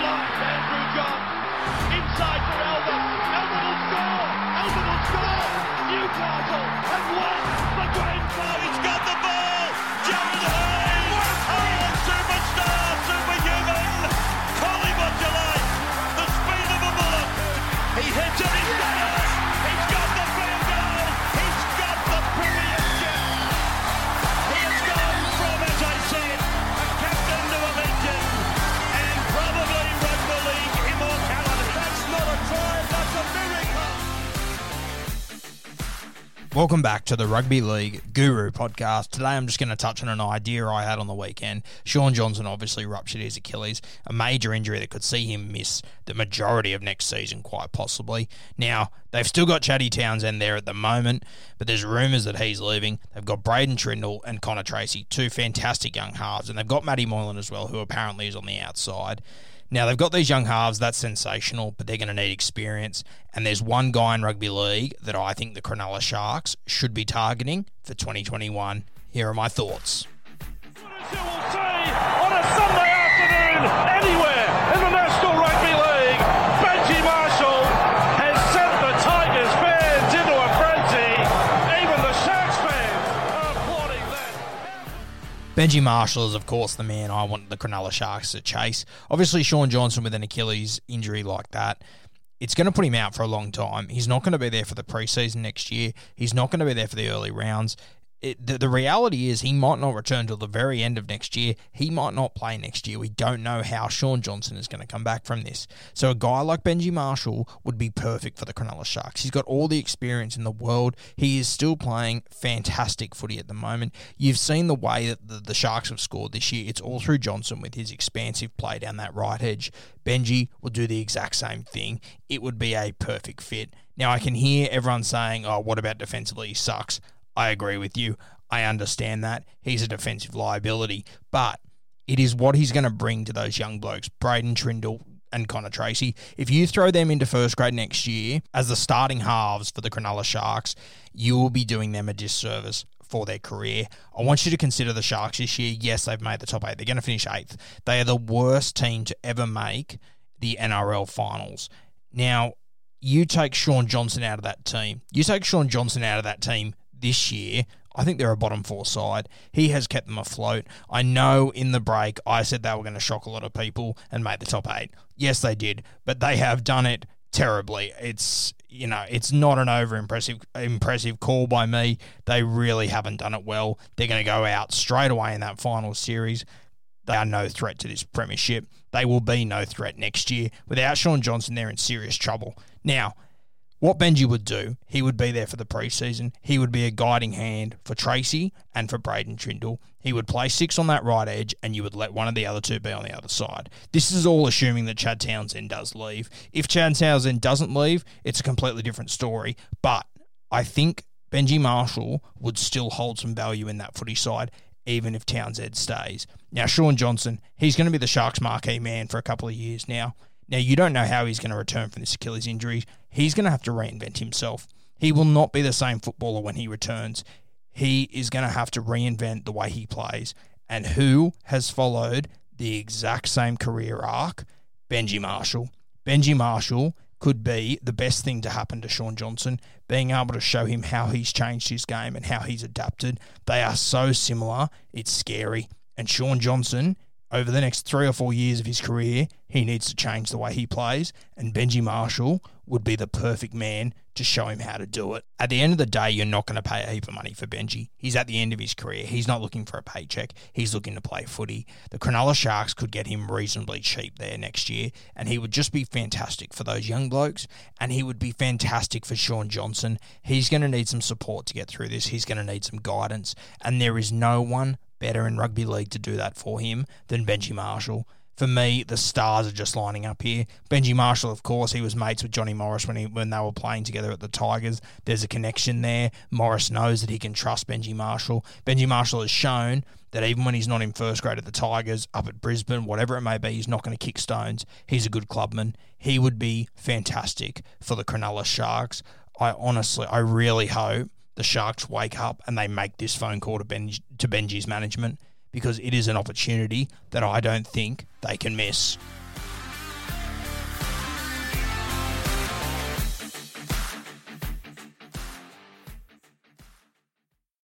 Down the block, Andrew John. Inside for. Elba Welcome back to the Rugby League Guru podcast. Today I'm just going to touch on an idea I had on the weekend. Shaun Johnson obviously ruptured his Achilles, a major injury that could see him miss the majority of next season, quite possibly. Now, they've still got Chatty Townsend there at the moment, but there's rumours that he's leaving. They've got Braydon Trindall and Connor Tracey, two fantastic young halves, and they've got Matty Moylan as well, who apparently is on the outside. Now, they've got these young halves, that's sensational, but they're going to need experience. And there's one guy in rugby league that I think the Cronulla Sharks should be targeting for 2021. Here are my thoughts. Benji Marshall is, of course, the man I want the Cronulla Sharks to chase. Obviously, Shaun Johnson with an Achilles injury like that, it's going to put him out for a long time. He's not going to be there for the preseason next year. He's not going to be there for the early rounds. It, the, the reality is he might not return till the very end of next year. He might not play next year. We don't know how Shaun Johnson is going to come back from this. So a guy like Benji Marshall would be perfect for the Cronulla Sharks. He's got all the experience in the world. He is still playing fantastic footy at the moment. You've seen the way that the, the Sharks have scored this year. It's all through Johnson with his expansive play down that right edge. Benji will do the exact same thing. It would be a perfect fit. Now I can hear everyone saying, "Oh, what about defensively? He sucks." I agree with you. I understand that. He's a defensive liability, but it is what he's going to bring to those young blokes, Braydon Trindall and Connor Tracey. If you throw them into first grade next year as the starting halves for the Cronulla Sharks, you will be doing them a disservice for their career. I want you to consider the Sharks this year. Yes, they've made the top eight. They're going to finish eighth. They are the worst team to ever make the NRL finals. Now, you take Shaun Johnson out of that team. You take Shaun Johnson out of that team this year, I think they're a bottom four side. He has kept them afloat. I know in the break I said they were going to shock a lot of people and make the top eight. Yes, they did, but they have done it terribly. It's you know it's not an over impressive impressive call by me. They really haven't done it well. They're going to go out straight away in that final series. They are no threat to this premiership. They will be no threat next year. Without Shaun Johnson, they're in serious trouble. Now, what Benji would do, he would be there for the preseason. He would be a guiding hand for Tracey and for Braydon Trindall. He would play six on that right edge, and you would let one of the other two be on the other side. This is all assuming that Chad Townsend does leave. If Chad Townsend doesn't leave, it's a completely different story. But I think Benji Marshall would still hold some value in that footy side, even if Townsend stays. Now, Shaun Johnson, he's going to be the Sharks' marquee man for a couple of years now. Now, you don't know how he's going to return from this Achilles injury. He's going to have to reinvent himself. He will not be the same footballer when he returns. He is going to have to reinvent the way he plays. And who has followed the exact same career arc? Benji Marshall. Benji Marshall could be the best thing to happen to Shaun Johnson, being able to show him how he's changed his game and how he's adapted. They are so similar, it's scary. And Shaun Johnson over the next three or four years of his career, he needs to change the way he plays, and Benji Marshall would be the perfect man to show him how to do it. At the end of the day, you're not going to pay a heap of money for Benji. He's at the end of his career. He's not looking for a paycheck. He's looking to play footy. The Cronulla Sharks could get him reasonably cheap there next year, and he would just be fantastic for those young blokes, and he would be fantastic for Shaun Johnson. He's going to need some support to get through this. He's going to need some guidance, and there is no one better in rugby league to do that for him than Benji Marshall. For me, the stars are just lining up here. Benji Marshall, of course, he was mates with Johnny Morris when he when they were playing together at the Tigers. There's a connection there. Morris knows that he can trust Benji Marshall. Benji Marshall has shown that even when he's not in first grade at the Tigers, up at Brisbane, whatever it may be, he's not going to kick stones. He's a good clubman. He would be fantastic for the Cronulla Sharks. I honestly, I really hope the Sharks wake up and they make this phone call to, to Benji's management because it is an opportunity that I don't think they can miss.